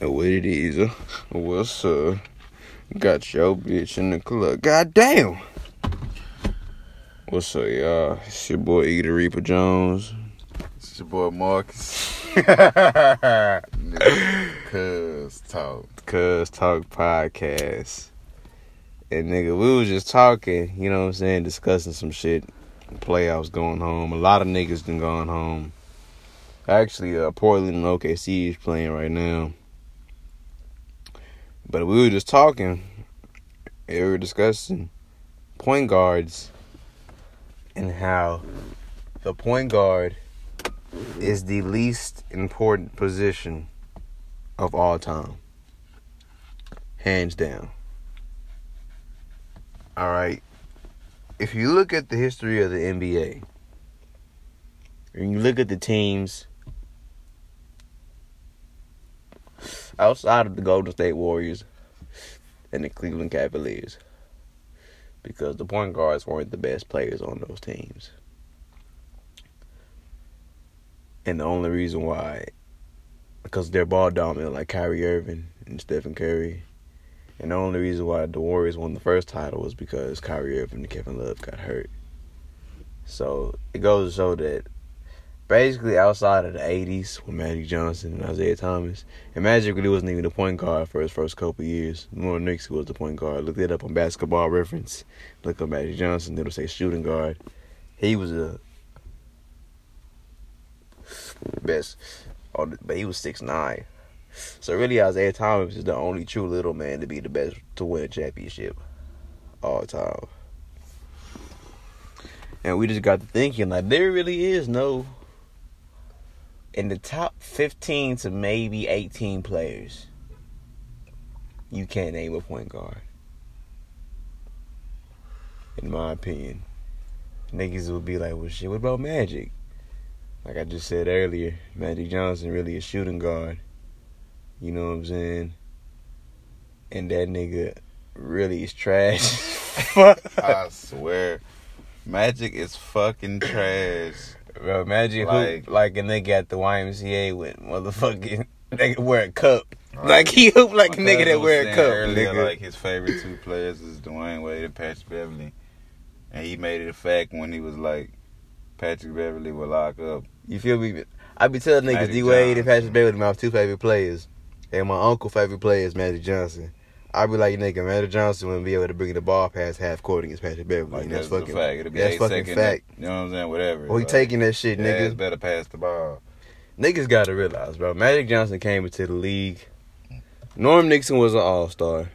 What it is? What's up? Got your bitch in the club. Goddamn. What's up, y'all? It's your boy Eater Reaper Jones. It's your boy Marcus. Cuz talk. Cuz Talk Podcast. And nigga, we was just talking, you know what I'm saying, discussing some shit. Playoffs going home. A lot of niggas done gone home. Actually, uh, Portland and OKC is playing right now. But we were just talking. We were discussing point guards and how the point guard is the least important position of all time. Hands down. All right. If you look at the history of the NBA, and you look at the teams outside of the Golden State Warriors and the Cleveland Cavaliers, because the point guards weren't the best players on those teams. And the only reason why, because they're ball dominant like Kyrie Irving and Stephen Curry. And the only reason why the Warriors won the first title was because Kyrie Irving and Kevin Love got hurt. So it goes to show that basically outside of the 80s with Magic Johnson and Isiah Thomas, and Magic really wasn't even the point guard for his first couple years. Norm Nixon was the point guard. Look it up on basketball reference. Look up Magic Johnson, it'll say shooting guard. He was a best, oh, but he was six nine. So really, Isiah Thomas is the only true little man to be the best to win a championship all time. And we just got to thinking like there really is no in the top fifteen to maybe eighteen players. You can't name a point guard. In my opinion. Niggas would be like, well shit, what about Magic? Like I just said earlier, Magic Johnson really a shooting guard. You know what I'm saying? And that nigga really is trash. I swear. Magic is fucking trash. Bro, Magic Like- hoop like a nigga at the YMCA with motherfucking nigga wear a cup. Right. Like he hoop like a nigga that wear a cup, Earlier, nigga. like his favorite two players is Dwyane Wade and Patrick Beverley, and he made it a fact when he was like, Patrick Beverley will lock up. you feel me? I be telling niggas D Wade and Patrick Beverley my two favorite players. And my uncle favorite player is Magic Johnson. I be like, nigga, Magic Johnson wouldn't be able to bring the ball past half court against Patrick Beverley. Like that's, that's, fucking a fact. It'll be that's fucking seconds, fact. You know what I'm saying? Whatever. Well, he Like, taking that shit, nigga. it's better pass the ball. Niggas gotta realize, bro. Magic Johnson came into the league. Norm Nixon was an all star.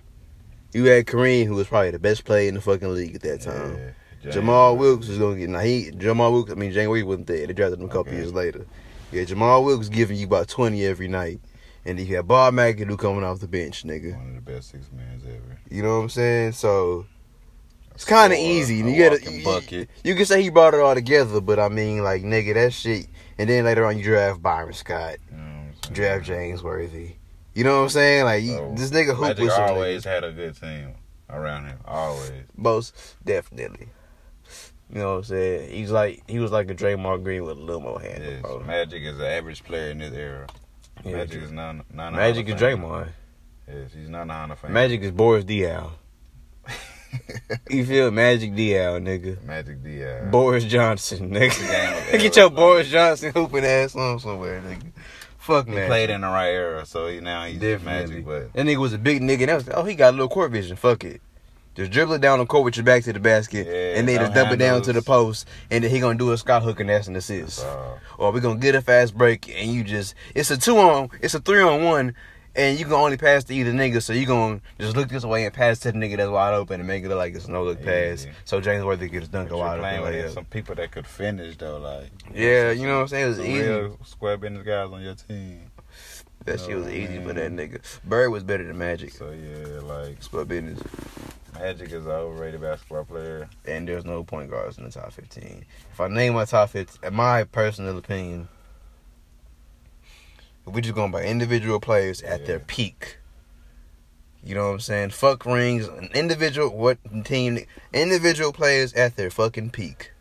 You had Kareem, who was probably the best player in the fucking league at that time. Yeah, Jamaal Wilkes was gonna get now he Jamaal Wilkes I mean James Wilkes wasn't there. They drafted him a couple Okay. years later. Yeah, Jamaal Wilkes giving you about twenty every night. And then you had Bob McAdoo coming off the bench, nigga. One of the best six mans ever. You know what I'm saying? So it's kinda easy. a You gotta walking you, you can say he brought it all together, but I mean like nigga that shit and then later on you draft Byron Scott, You know what I'm saying? draft James Worthy. You know what I'm saying? Like So, this nigga hoop Magic with always niggas. had a good team around him. Always. Most definitely. You know what I'm saying? He's like he was like a Draymond Green with a little more handle, Yes. Magic is an average player in this era. Yeah, Magic is not not a Magic is. Draymond. Yes, he's not a Hall of. Magic is Boris Diaw. You feel Magic Diaw, nigga. Magic Diaz. Boris Johnson, Next game of nigga. Get your Boris Johnson hooping ass on somewhere, nigga. Fuck he man. played in the right era, so he now he's Definitely. Magic. But That nigga was a big nigga. And that was, oh, he got a little court vision. Fuck it. Just dribble it down the court with your back to the basket, Yeah, and then just dump it down to the post, and then he gonna do a sky hook and that's an assist. uh, Or we gonna get a fast break, and you just it's a two on, it's a three on one, and you can only pass to either nigga, so you gonna just look this way and pass to the nigga that's wide open and make it look like it's no look pass. Easy. So James Worthy gets dunk but a you're wide open with some people that could finish though, like Yeah, you know what I'm saying? It was some easy. real square business guys on your team. That shit was Oh, easy for that nigga. Bird was better than Magic. So yeah, like Split business. Magic is an overrated basketball player. and there's no point guards in the top 15. If I name my top 15, in my personal opinion, if we just going by individual players at their peak, you know what I'm saying? Fuck rings, an individual what team, individual players at their fucking peak.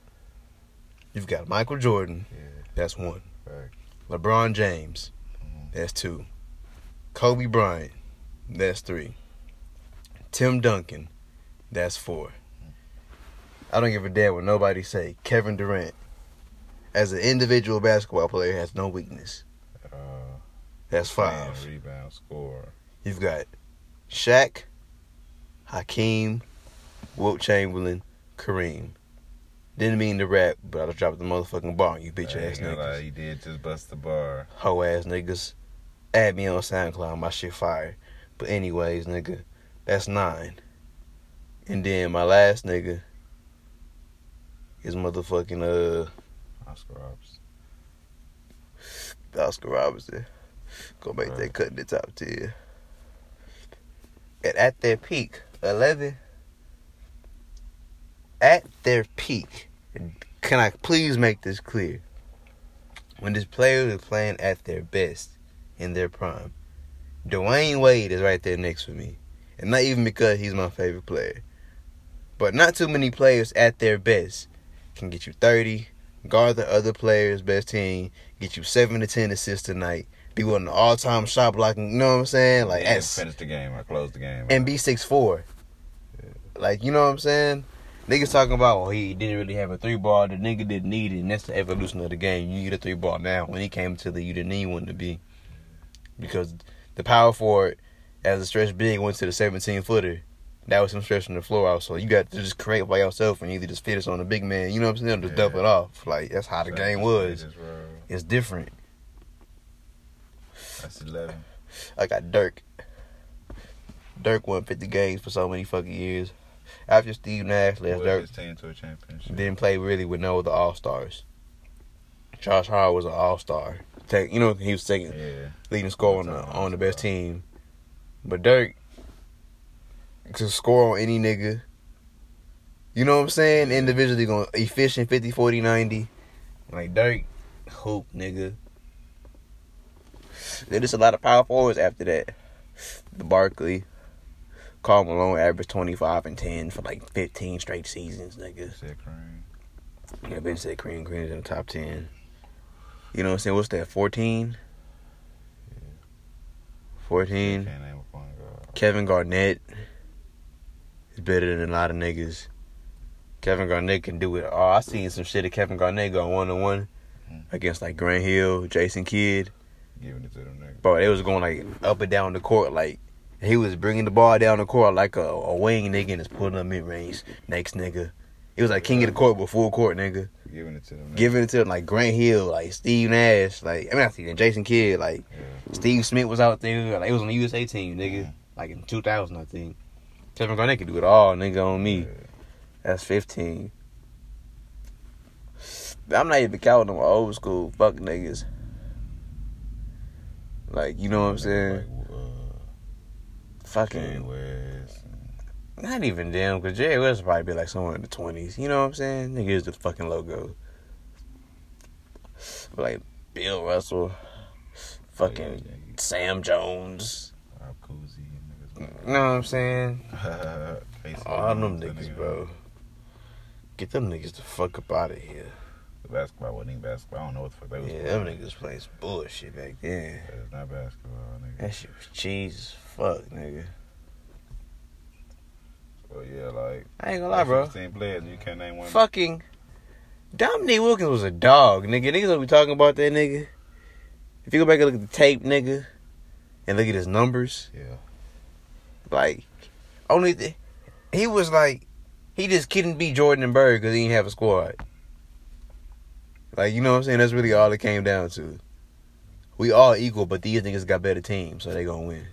You've got Michael Jordan, Yeah, that's one. fact. LeBron James. That's two. Kobe Bryant, that's three. Tim Duncan, that's four. I don't give a damn what nobody say. Kevin Durant, as an individual basketball player, has no weakness. Uh, That's five. Rebound, score. You've got Shaq, Hakeem, Wilt Chamberlain, Kareem. Didn't mean to rap, but I just dropped the motherfucking bar on you bitch ass niggas. he did just bust the bar. Hoe ass niggas. Add me on SoundCloud, my shit fire. But anyways, nigga, that's nine. And then my last nigga is motherfucking uh Oscar Robertson. Oscar Robertson. Go make Right. that cut in the top ten. And at their peak, eleven. At their peak, can I please make this clear? When this player is playing at their best in their prime, Dwyane Wade is right there next to me, and not even because he's my favorite player, but not too many players at their best can get you thirty, guard the other player's best team, get you seven to ten assists a night, be one of the all time shot blocking. You know what I'm saying? Like, yeah, finish the game or close the game. and be six four. Like, you know what I'm saying? Niggas talking about, well, he didn't really have a three ball. The nigga didn't need it, and that's the evolution of the game. You need a three ball now. When he came to the, you didn't need one to be, because the power forward, as a stretch big, went to the 17 footer. That was him stretching the floor out. So you got to just create by yourself and either just fit us on the big man. You know what I'm saying? Just dump it off. Like that's how the game was. It's different. That's eleven. I got Dirk. Dirk won 50 games for so many fucking years. After Steve Nash left, Dirk his team to a championship. didn't play really with no other All Stars. Josh Howard was an All Star. Take you know he was second Yeah. leading score on the on the best team, but Dirk to score on any nigga. You know what I'm saying? Individually going efficient 50, 40, 90. Like Dirk, hoop nigga. Then there's a lot of power forwards after that. The Barkley, Karl Malone averaged 25 and 10 for like 15 straight seasons, nigga. Said Kareem. Yeah, Ben said Cream Green is in the top 10. You know what I'm saying? What's that, 14? 14. Can't name a point guard. Kevin Garnett is better than a lot of niggas. Kevin Garnett can do it all. I seen some shit of Kevin Garnett go one on one Mhm. against like Grant Hill, Jason Kidd. Giving it to them niggas. Bro, they was going like up and down the court. Like he was bringing the ball down the court like a, a wing nigga and just putting up mid range. Next nigga. It was like king of the court full court nigga. Giving it to them. niggas. Giving it to them like Grant Hill, like Steve Nash, like I mean not Steve, Jason Kidd, like Yeah. Steve Smith was out there. Like it was on the USA team, nigga. Like in 2000, I think. Kevin Garnett could do it all, nigga, on me. Yeah. That's 15. I'm not even counting them old school fuck niggas. Like, you know what I'm saying? Like, uh, Fucking. West. Not even them, because Jerry West would probably be like somewhere in the 20s. You know what I'm saying? Nigga is the fucking logo. But like Bill Russell, fucking Yeah, yeah, Sam Jones. Bob Cousy. You know what I'm saying? Casey All them niggas, nigga. bro. Get them niggas the fuck up out of here. The basketball wasn't even basketball. I don't know what the fuck that was. Yeah, them niggas playing some bullshit back then. It's not basketball, nigga. That shit was cheese as fuck, nigga. Well, yeah, like. I ain't gonna lie, bro. 16 players, you can't name one. Fucking Dominique Wilkins was a dog, nigga. Niggas don't be talking about that nigga. If you go back and look at the tape, nigga, and look at his numbers, Yeah. like only th- he was like he just couldn't beat Jordan and Bird because he didn't have a squad. Like you know what I'm saying? That's really all it came down to. We all equal, but these niggas got better teams, so they gonna win.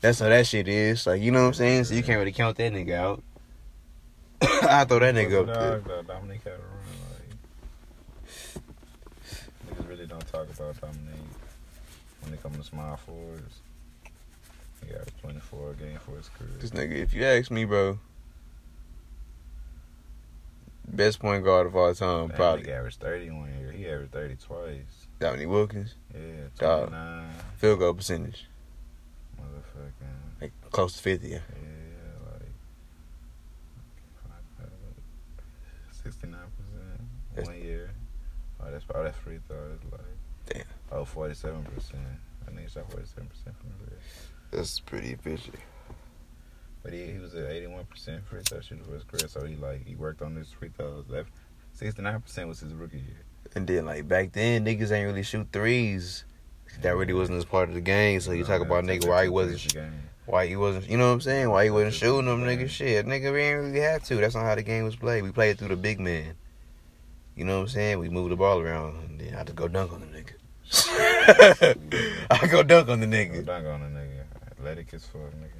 That's how that shit is. Like you know what I'm saying? So you can't really count that nigga out. I throw that nigga up there. Dog, though, Dominique had a run. Like, niggas really don't talk about Dominique when they come to small forwards. He got a 24 game for his career. This nigga, if you ask me, bro, best point guard of all time, That probably nigga averaged 30 one year. He averaged 30 twice. Dominique Wilkins. Yeah, Dog. 29. Field goal percentage, close to fifty. Yeah, like. 69% one year. Oh, that's oh, that's free throws. Like, Damn. oh, 47%. I think shot 47% from the. That's pretty efficient. But he, he was at 81% free throw shooting for his career, so he like he worked on his free throws. Left 69% was his rookie year. And then like back then, niggas ain't really shoot threes. That really wasn't as part of the game. So you talk about nigga why he wasn't The game. Why he wasn't you know what I'm saying? Why he wasn't shooting them nigga shit. Nigga we ain't really have to. That's not how the game was played. We played through the big man. You know what I'm saying? We moved the ball around and then I had to go dunk on the nigga. I go dunk on the nigga. Go dunk on the nigga. Athletic as fuck, nigga.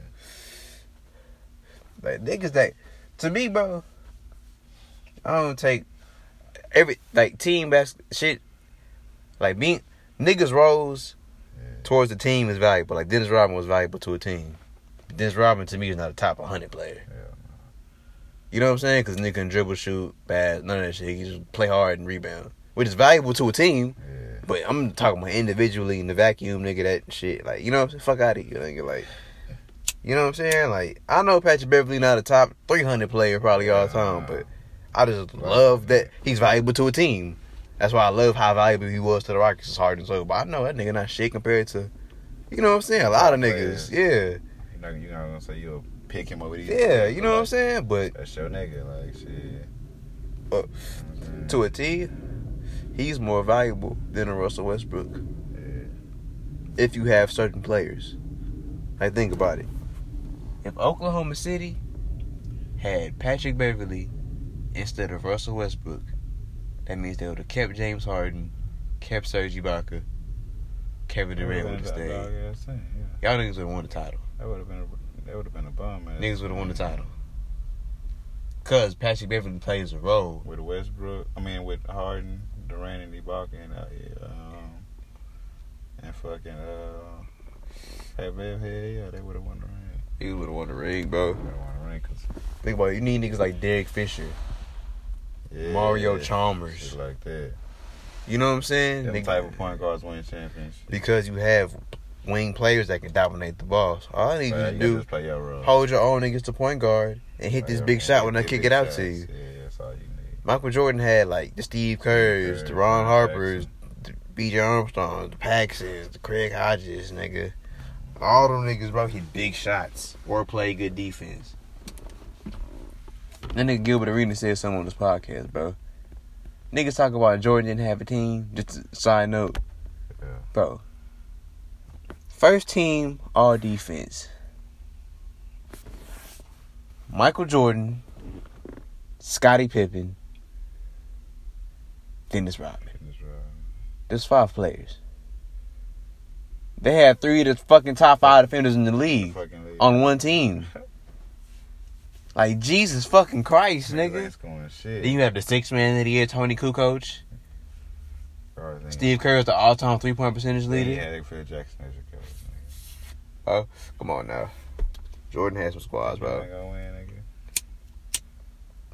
Like niggas that to me, bro, I don't take every like team bas shit. Like me, niggas roles. Towards the team is valuable. Like Dennis Rodman was valuable to a team. Dennis Rodman to me is not a top 100 player. Hell You know what I'm saying? Because nigga can dribble, shoot, pass, none of that shit. He just play hard and rebound, which is valuable to a team. Yeah. But I'm talking about individually in the vacuum, nigga. That shit, like you know, what I'm saying? fuck out of here, nigga. Like, you know what I'm saying? Like, I know Patrick Beverley not a top 300 player probably all time, but I just love that he's valuable to a team. That's why I love how valuable he was to the Rockets. It's hard and so, but I know that nigga not shit compared to, you know what I'm saying? A lot of niggas, yeah, You know, you're not gonna say you'll pick him over these. yeah. You know what I'm saying? But That's your nigga, like shit. Uh, You know what I'm saying? to a T, he's more valuable than a Russell Westbrook. Yeah. if you have certain players. Like think about it. If Oklahoma City had Patrick Beverley instead of Russell Westbrook, that means they would have kept James Harden, kept Serge Ibaka, Kevin Durant would have stayed. Yeah, same, yeah. Y'all niggas would have won the title. That would have been a, that would have been a bum, man. Niggas would have won the title. Cause Patrick Beverley plays a role. with Westbrook. I mean, with Harden, Durant, and Ibaka, and uh, um, and fucking uh, hey, Bev, hell yeah, they would have won the ring. He would have won the ring, bro. They would have won the ring Think about it. You need niggas like Derek Fisher, yeah, Mario shit Chalmers. like that. You know what I'm saying? Them Nigga- type of point guards win championships. because you have wing players that can dominate the balls. All I need you you to gotta do just play your role. hold your own niggas to point guard and hit Play this big shot when I kick it out shots. to you. Yeah, that's all you need. Michael Jordan had like the Steve Kerrs, the Ron Harpers, the B.J. Armstrong, the Paxsons, the Craig Hodges, nigga. All them niggas, bro, hit big shots or play good defense. That nigga Gilbert Arena said something on this podcast, bro. Niggas talk about Jordan didn't have a team. Just a side note, Yeah. bro. First team all defense. Michael Jordan, Scottie Pippen, Dennis Rodman. There's five players. They had three of the fucking top five defenders in the league Fucking league. on one team. Like Jesus fucking Christ, nigga. ain't scoring shit. Then you have the six man of the year, Toni Kukoc. Steve Kerr is the all time three point percentage They leader. had Phil Jackson as your coach. nigga. Oh, come on now. Jordan has some squads, bro. Win, nigga.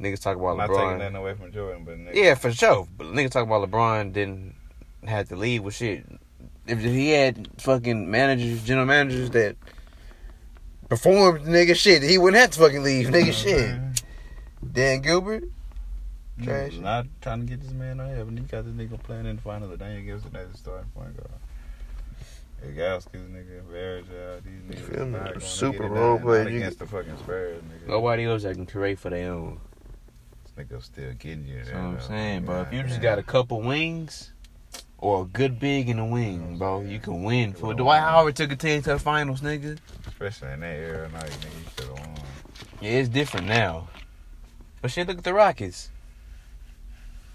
Niggas talk about I'm not taking LeBron. nothing away from Jordan, but nigga, Yeah, for sure. But niggas talk about LeBron didn't have to leave with shit. If he had fucking managers, general managers that performed nigga shit, he wouldn't have to fucking leave nigga shit. Dan Gilbert, Trash. Niggas Not trying to get this man on here, but he got this nigga playing in the finals. of Daniel Gibson as the starting point guard. Ilgauskas, nigga, Varejao, these niggas. feel me? not gonna Super get it role done, player. You- against the fucking Spurs, nigga. nobody else that can create for their own. This nigga still getting you. That's what I'm saying, bro. If you Yeah, just got a couple wings or a good big in the wing, bro, you can win. For Dwight Howard took a team to the finals, nigga. especially in that era, now you nigga, you should have won. Yeah, it's different now. But shit, look at the Rockets.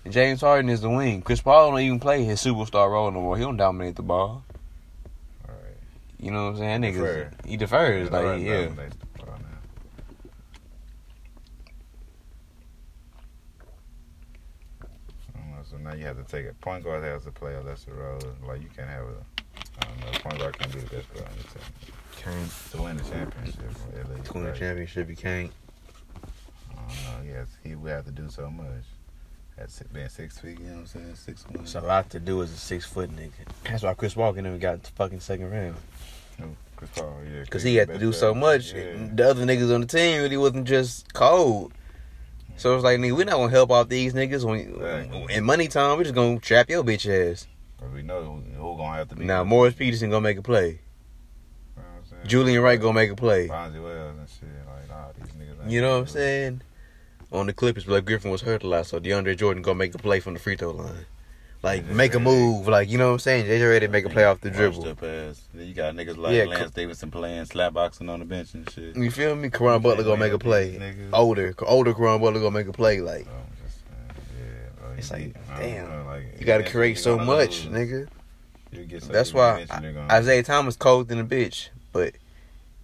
James Harden is the wing. Chris Paul don't even play his superstar role no more. He don't dominate the ball. All right. You know what I'm saying? That Defer. he defers. Yeah, like, yeah. dominates the ball now. I don't know, So now you have to take it. Point guard has to play a lesser role. Like you can't have a. I don't know. Point guard can't be the best player on your team Can't to win the championship. At to win the championship, you can't. I don't know. Yes, he would have to do so much. That's been six feet. You know what I'm saying? Six one. It's a lot to do as a six foot nigga. That's why Chris Walker never got the fucking second round. Chris Paul, yeah. Because he had to do so much. Yeah. The other niggas on the team really wasn't just cold. So it's like, nigga, we're not going to help out these niggas. When, Right. In money time, we're just going to trap your bitch ass. We know who, gonna have to be. Now, Morris Peterson going to make a play. You know? Julian Wright gonna make a play. Bonzi Wells and shit. Like, nah, these niggas. You know what I'm gonna saying? On the Clippers, Blake Griffin was hurt a lot, so DeAndre Jordan gonna make a play from the free throw line. Like make a move, like you know what I'm saying? JJ ready to make a play off the dribble. up ass. Then you got niggas like Yeah, Lance Davidson playing slap boxing on the bench and shit. You feel me? Caron Butler gonna make a play. Niggas. Older, older Caron Butler gonna make a play. Like So just yeah, bro, It's like, I damn. know, like, you gotta create so much, lose. nigga. You That's why you're Isiah Thomas cold than a bitch, but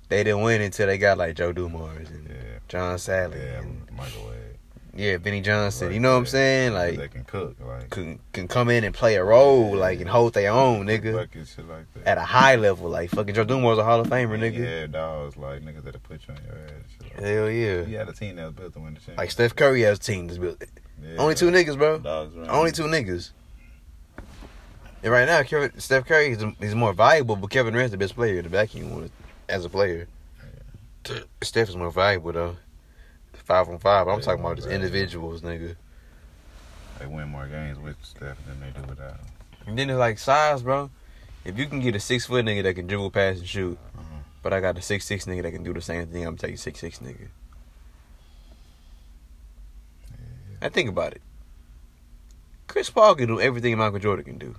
they didn't win until they got like Joe Dumars and Yeah, John Salley yeah, and Michael Wade. Yeah, Vinnie Johnson. Right, You know what I'm yeah. saying? they Like can cook, like can can come in and play a role, Yeah. like and hold their own, nigga, bucket, shit like that. at a high level. Like fucking Joe Dumars a Hall of Famer, nigga. Yeah, dogs like niggas that'll put you on your ass. Like Hell yeah. He had a team that was built to win the championship. Like Steph Curry has a team that's built. Yeah, Only two niggas, bro. Dogs around. Only two niggas. And right now, Kevin, Steph Curry is he's more valuable, but Kevin Durant's the best player in the vacuum as a player. Steph is more valuable though. Five on five. I'm Yeah, talking about just individuals, nigga. They win more games with Steph than they do without him. And then it's like size, bro. If you can get a six foot nigga that can dribble, pass, and shoot, Uh-huh. but I got a six six nigga that can do the same thing, I'm taking six six nigga. I think about it. Chris Paul can do everything Michael Jordan can do.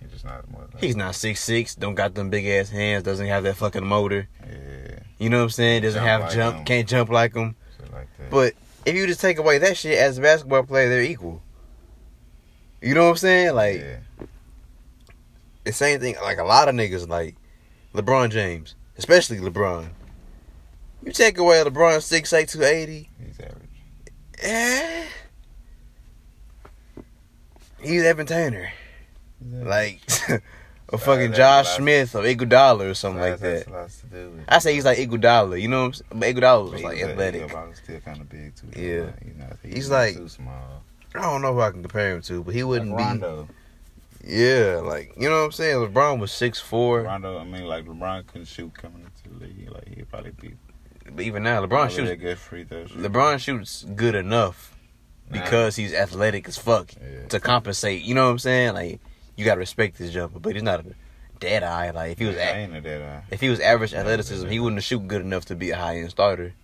He's just not more. He's not six six, don't got them big ass hands, doesn't have that fucking motor. Yeah, You know what I'm saying? Doesn't Jump have like jump, him. can't jump like them. like. But if you just take away that shit as a basketball player, they're equal. You know what I'm saying? Like yeah, the same thing. Like a lot of niggas, like LeBron James, especially LeBron. You take away LeBron six eight two eighty, he's average. eh? He's Evan Turner, He's average. like or fucking Josh Smith or Iguodala or something like that. lots to do I say he's like Iguodala. You know what I'm saying? But Iguodala was like athletic. Was still kind of big too. Yeah. Like, he's not. He's, He's like- too small. I don't know who I can compare him to, but he wouldn't like be. Rondo. Yeah, like you know what I'm saying. LeBron was six four, Rondo. I mean, like LeBron couldn't shoot coming into the league. Like he'd probably be. but even now LeBron shoots. a good free throw. shooter. LeBron shoots good enough Nah. because he's athletic as fuck Yeah. to compensate. You know what I'm saying? Like you gotta respect this jumper, but he's not a dead eye. Like if he was I a- ain't a dead eye. if he was average Yeah, athleticism, he wouldn't shoot good enough to be a high end starter.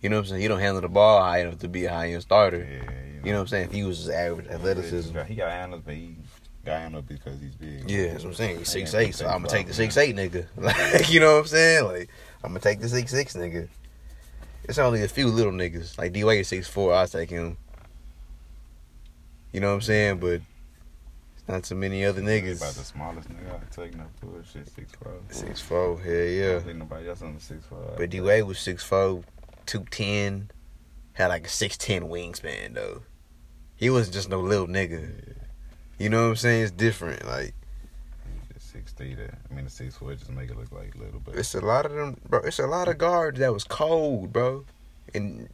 You know what I'm saying? He don't handle the ball high enough to be a high end starter. Yeah, You know what I'm saying? If he was average athleticism. He got handles, but he got handles because he's big. Yeah, that's what I'm saying. He's six eight, so I'm gonna take the six eight nigga. Like you know what I'm saying? Like I'm gonna take the six six nigga. It's only a few little niggas. Like D Wade is six four, I'll take him. You know what I'm saying? But not too many other niggas. About the smallest nigga I take no bullshit. Six four. Six four, hell I yeah. don't think nobody else on the six four. But D Wade was six four, two ten, had like a six ten wingspan though. He wasn't just no little nigga. You know what I'm saying? It's different. Like six three. There. I mean, the six four just make it look like little, but It's a lot of them, bro. It's a lot of guards that was cold, bro. And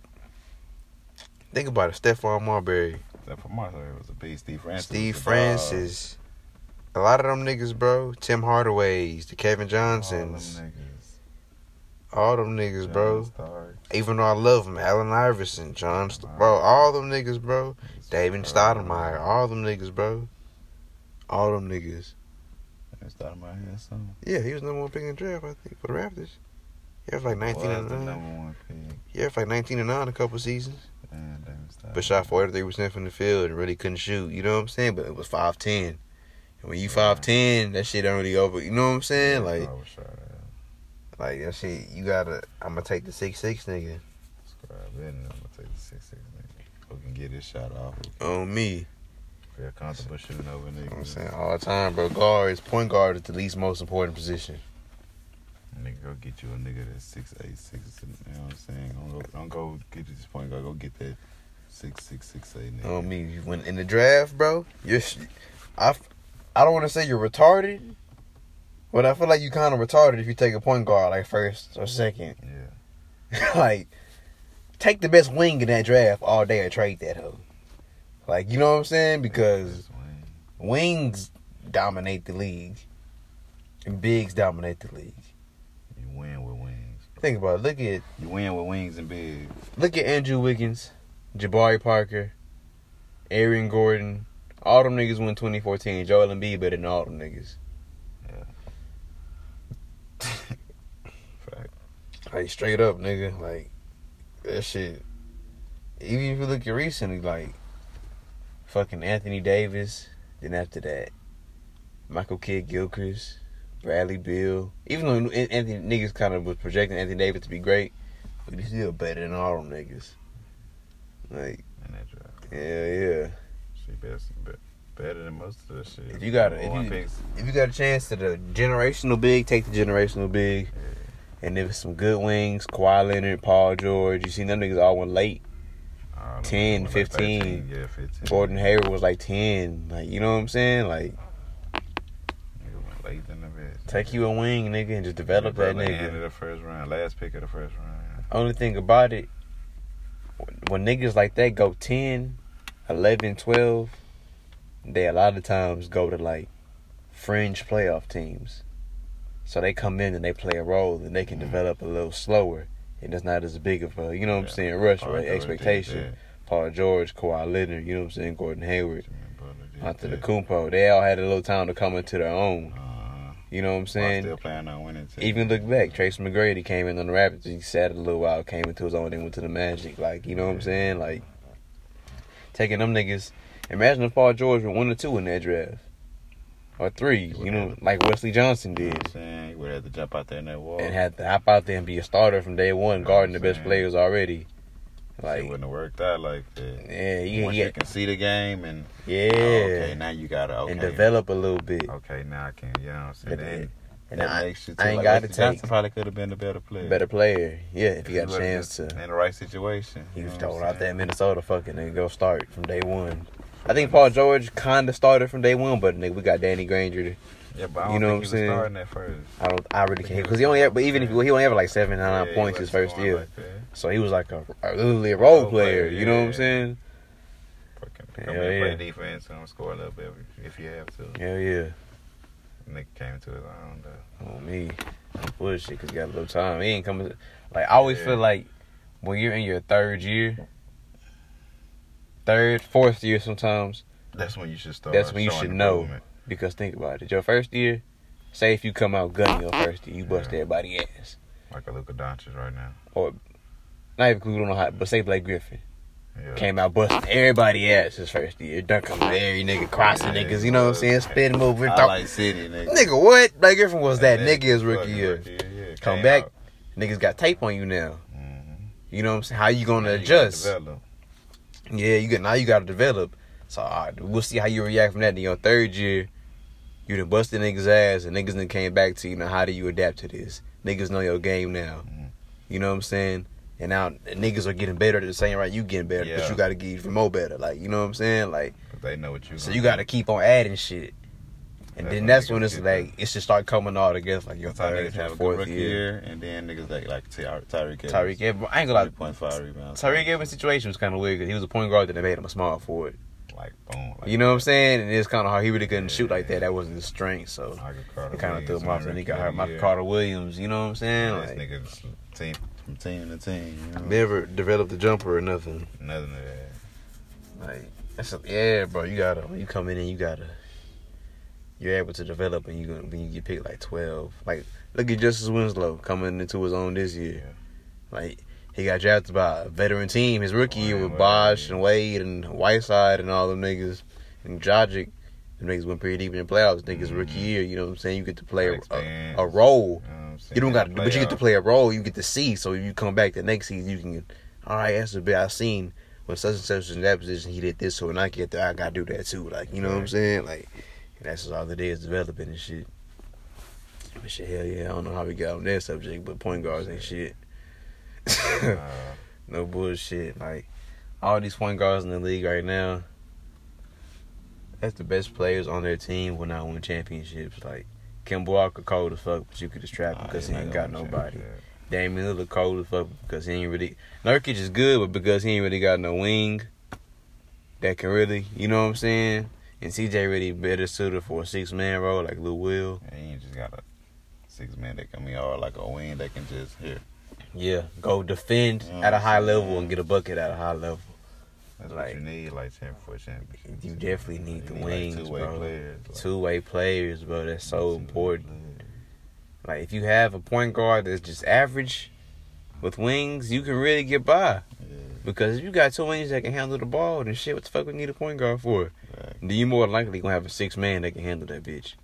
think about it, Stephon Marbury, Stephon Marbury was a beast. Steve Francis. Steve a. Francis, a lot of them niggas, bro. Tim Hardaway's, the Kevin All them Johnsons, niggas. all them niggas, John bro. Even though I love them, Allen Iverson, John, St- bro, all them niggas, bro. David Stoudamire, all them niggas, bro. All them niggas. David Stoudamire had some. Yeah, he was number one pick in the draft, I think, for the Raptors. He had like nineteen and nine. number one. He had like nineteen and nine a couple seasons. And David Stoudamire. but shot forty three percent from the field and really couldn't shoot. You know what I'm saying? But it was five ten. And when you five ten, that shit don't really over. You know what I'm saying? Like, I was shot at. like that shit. You gotta. I'm gonna take the six six nigga. I'm gonna take the six six nigga. Who can get his shot off? On me. feel comfortable shooting over what I'm saying all the time, bro. Guards, point guard is the least most important position. Nigga, go get you a nigga that's six eight six. You know what I'm saying? Don't go, don't go get to this point. Go, go get that six six six eight nigga. On me. When in the draft, bro, you're. I. I don't want to say you're retarded, but I feel like you kind of retarded if you take a point guard like first or second. Yeah. like, take the best wing in that draft all day or trade that hoe. Like, you know what I'm saying? Because wing. wings dominate the league, and bigs dominate the league. You win with wings. Think about it. Look at You win with wings and big. look at Andrew Wiggins, Jabari Parker, Aaron Gordon. All them niggas won 2014. Joel Embiid better than all them niggas. Yeah. Fact. Like straight up, nigga. Like that shit. Even if you look at recently, like fucking Anthony Davis. Then after that, Michael Kidd Gilchrist, Bradley Beal. Even though Anthony niggas kind of was projecting Anthony Davis to be great, but he's still better than all them niggas. Like, in that draft. yeah, yeah. She best, be- better than most of the shit. If you got a- if you- picks, If you got a chance to the generational big, take the generational big. yeah. And if it's some good wings, Kawhi Leonard, Paul George, you seen them niggas all went late. I don't 10, know, like 15. 13, yeah, 15. Gordon Hayward was like ten. Like, you know what I'm saying? Like, Nigga went late in the bed. Take you a wing, nigga, and just develop that Probably End of the first round, last pick of the first round. Only thing about it, when niggas like that go 10, 11, 12, they a lot of times go to like fringe playoff teams. So they come in and they play a role and they can Mhm. develop a little slower. And it's not as big of a, you know what I'm saying, rush Paul or George did expectation. Paul George, Kawhi Leonard, you know what I'm saying, Gordon Hayward, Jimmy Butler did after the. Kumpo. They all had a little time to come into their own. Uh-huh. You know what I'm saying? Still playing on winning team. Even look back, Tracy McGrady came in on the Raptors. He sat a little while, came into his own, then went to the Magic. Like, you know what I'm saying? Like, taking them niggas. Imagine if Paul George were one or two in that draft, or three. You know, like Wesley Johnson You know did, what I'm saying? You would have to jump out there in that wall. and had to hop out there and be a starter from day one, guarding what the best players already. It wouldn't have worked out like that. yeah, you, Once yeah, you can see the game and oh, yeah, oh, okay, now you gotta okay, and develop a little bit. Okay, now I can. You know what I'm saying? And, Then and that I, makes you. I ain't like, gotta Wesley Johnson probably could have been a better player. better player. Yeah, if you got a chance to. in the right situation. He you was what out there in Minnesota, fucking and go start from day one. I think Paul George kind of started from day one, but nigga, we got Danny Granger. Yeah, but I don't you know what I'm saying? starting at first. I don't, I really can't because he only, had, but even if he, he only had like seven, nine Yeah, points his first year, like so he was like a, a literally a role Role player. player, You know what I'm saying? Fucking come in yeah. play defense and score a little bit if you have to. Hell yeah, Nick came to his own though. on me, bullshit because he got a little time. He ain't coming. Like I always Yeah. feel like when you're in your third year, third, fourth year, sometimes That's when you should start. That's when you should know. improvement. Because think about it. Your first year, say if you come out gunning your first year, you bust Yeah. everybody ass. Like a Luka Doncic right now. Or not even including on hot, but say Blake Griffin Yeah. came out busting everybody ass his first year, dunking on every nigga, crossing Yeah, niggas. You know what I'm saying? Spin moving, I talk. like City, nigga. Nigga, what? Blake Griffin was that And nigga his rookie year. rookie yeah, Come back, out. niggas got tape on you now. Mhm. You know what I'm saying? How you gonna Now adjust? develop. Yeah, you got now you got to develop. So all right, we'll see how you react from that. In your third year, you done busted niggas ass, and niggas then came back to you. Now, how do you adapt to this? Niggas know your game now. Mhm. You know what I'm saying? And now niggas are getting better at the same right. You getting better, but you got to get even more better. Like you know what I'm saying? Like they know what you. so, you got to do. keep on adding shit. And That's then that's when it's like it should start coming all together. Like your third, have fourth year. year, and then niggas like like Ty- Tyreke. Tyreke Evans, I ain't gonna lie. Point five rebounds. Tyreke Evans' situation was kind of weird because he was a point guard that they made him a small forward. Like boom. Like You know what I'm uh, saying? And it's kind of hard. He really couldn't shoot like that. That wasn't his strength. So it kind of threw him off. And he got hurt. Michael year. Carter Williams. You know what I'm saying? This Like, niggas team from team to team. You know? never developed the jumper or nothing. Nothing of that. Like that's a, yeah, bro. You gotta when you come in and you gotta you're able to develop and you gonna when you get picked like twelve. Like look at Justice Winslow coming into his own this year. Like he got drafted by a veteran team his rookie year with Bosh and Wade and Whiteside and all them niggas and Dragic. The niggas went pretty deep in the playoffs. Niggas rookie Mhm. year, you know what I'm saying? You get to play a, a, a role. You, know what I'm saying? You don't got, to, but you get to play a role. You get to see. So if you come back the next season, you can. All right, that's a bit I seen when such and such was in that position. He did this, so when I get there, I gotta do that too. Like you know what I'm saying? Like that's just all it is, developing and shit. But shit, hell yeah, I don't know how we got on that subject, but point guards ain't shit. Uh, no bullshit. Like all these point guards in the league right now, that's the best players on their team will not win championships. Like Kemba Walker cold as fuck, but you could distract him because he ain't got nobody. Damian Lillard cold as fuck because he ain't really. Nurkic is good, but because he ain't really got no wing that can really, you know what I'm saying? And CJ really better suited for a six man role like Lou Will. And you just got a six man that can be all like a wing that can just here. Yeah, go defend Yeah, at a high level and get a bucket at a high level. That's Like- what you need, like ten for championship. You definitely need the wings, two way bro. players. like, Two way players, bro. That's so important. players. Like if you have a point guard that's just average, with wings, you can really get by. Yeah. Because if you got two wings that can handle the ball, then shit, what the fuck we need a point guard for? Right. Then you more likely gonna have a six man that can handle that bitch.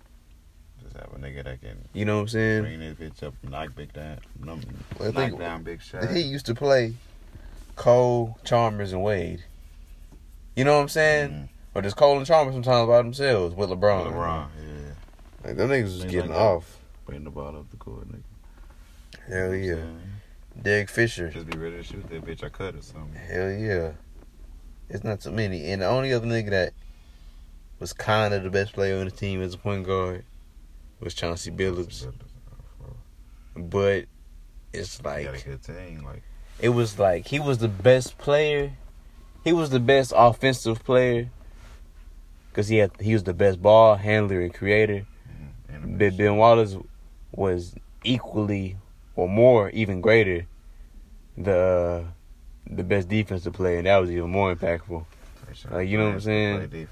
Have a nigga that can You know what I'm saying? bring this bitch up, knock big down, num- Well, I knock think- down big shot. Heat used to play Cole, Chalmers, and Wade. You know what I'm saying? Mhm. Or just Cole and Chalmers sometimes by themselves with LeBron. LeBron, yeah. Like them niggas was Things getting like off. Bring the ball up the court, nigga. Hell You know yeah. what Derek Fisher. Just be ready to shoot that bitch. I cut or something. Hell yeah. It's not too many. And the only other nigga that was kind of the best player on the team as a point guard was Chauncey Billups. But it's He got a like good team. Like, it was like he was the best player. He was the best offensive player because he had he was the best ball handler and creator. mm, and a Ben, Wallace was equally or more, even greater, the the best defensive player, and that was even more impactful. Sure. like, you know what I'm saying?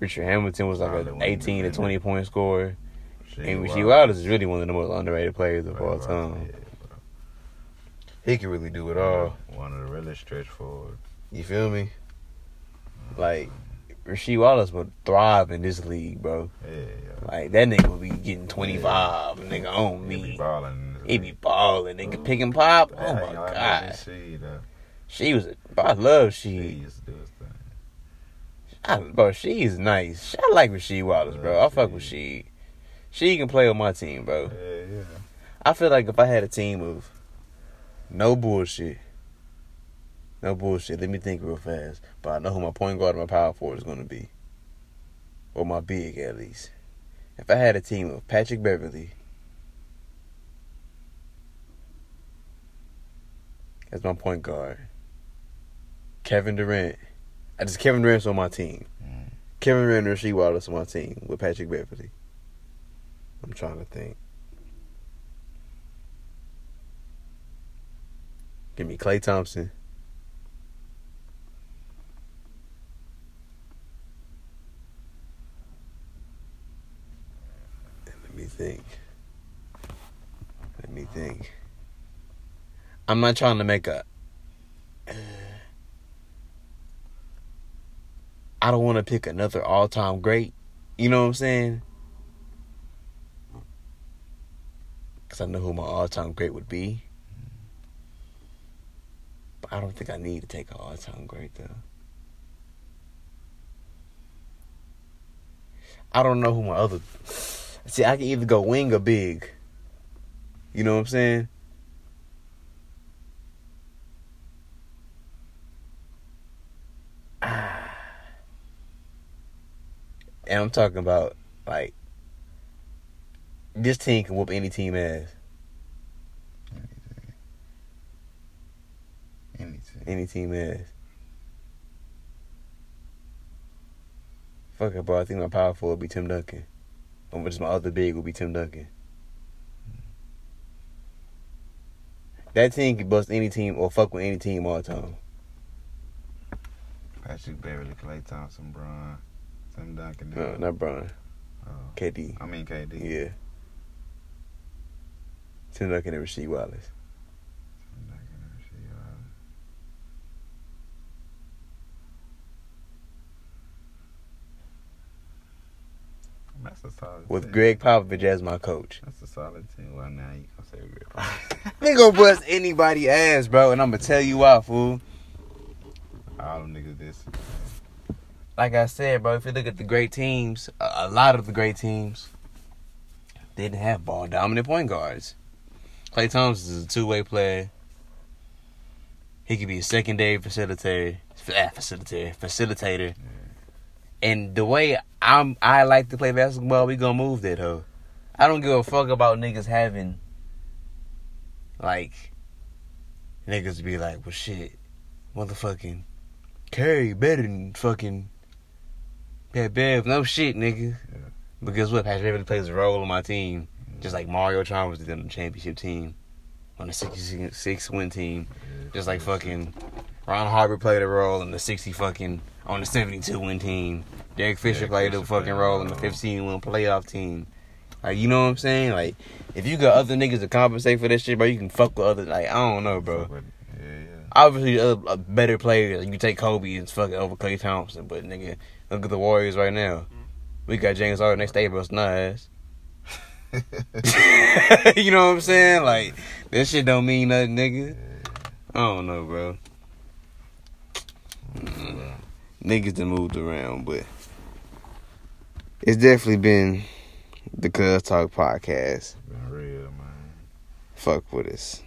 Richard Hamilton was like an 18 to 20 point scorer, Shit, and. Rasheed Wallace is really one of the most underrated players of all time. yeah. He can really do it all. One of the really stretch forwards. You feel me? Like Rasheed Wallace would thrive in this league, bro. Yeah, yeah. Like that nigga would be getting 25, nigga on me. He be balling. He'd be balling, nigga pick and pop. Oh my god, uh, she was. A, bro, I love He she. used to do his thing. I, bro, she is nice. I like Rasheed Wallace, bro. I fuck with she. She can play on my team, bro. Yeah, yeah. I feel like if I had a team of no bullshit, no bullshit. Let me think real fast. But I know who my point guard and my power forward is going to be, or my big at least. If I had a team of Patrick Beverley as my point guard, Kevin Durant, I just Kevin Durant's on my team. Mm. Kevin Durant and Rasheed Wallace on my team with Patrick Beverley. I'm trying to think. Give me Klay Thompson. Let me think. Let me think. I'm not trying to make a. I don't want to pick another all-time great. You know what I'm saying? Because I know who my all-time great would be. But I don't think I need to take an all-time great though. I don't know who my other. See, I can either go wing or big. You know what I'm saying? And I'm talking about like this team can whoop any team ass. Anything. Any team ass. Fuck it, bro. I think my power forward would be Tim Duncan. Or just my other big would be Tim Duncan. That team can bust any team or fuck with any team all the time. Patrick Beverley, Klay Thompson, Bron, Tim Duncan. No, uh, not Brian. Oh. Uh, KD. I mean KD. Yeah. Tim Duncan and Rasheed Wallace. Tim Duncan and Rasheed Wallace. That's a solid With team. Gregg Popovich as my coach. That's a solid team. Well, now you gonna say Gregg Popovich. They gonna bust anybody ass, bro, and I'm gonna tell you why, fool. All them niggas this. like I said, bro, if you look at the great teams, a lot of the great teams didn't have ball dominant point guards. Klay Thompson is a two way player. He could be a secondary facilitator, ah, facilitator, facilitator. And the way I'm, I like to play basketball, we gonna move that hoe. I don't give a fuck about niggas having, like, niggas be like, well, shit, motherfucking Curry better than fucking Pat Bev. No shit, nigga. Yeah. Guess what? Patrick Beverley plays a role on my team, just like Mario Chalmers did on the championship team, on the 66 win team. Just like fucking Ron Harper played a role in the 60 fucking on the 72 win team. Derek Fisher Derek played a fucking role in the 15 win playoff team. Like, you know what I'm saying? Like, if you got other niggas to compensate for this shit, bro, you can fuck with other. Like, I don't know, bro. Yeah, yeah. Obviously, a, a better player. You take Kobe and fucking over Klay Thompson, but nigga, look at the Warriors right now. We got James Harden next day, bro. It's nice. you know what I'm saying? Like, that shit don't mean nothing, nigga. I don't know, bro. Mm. Niggas done moved around, but it's definitely been the Cuz Talk podcast. Been real, man. Fuck with us.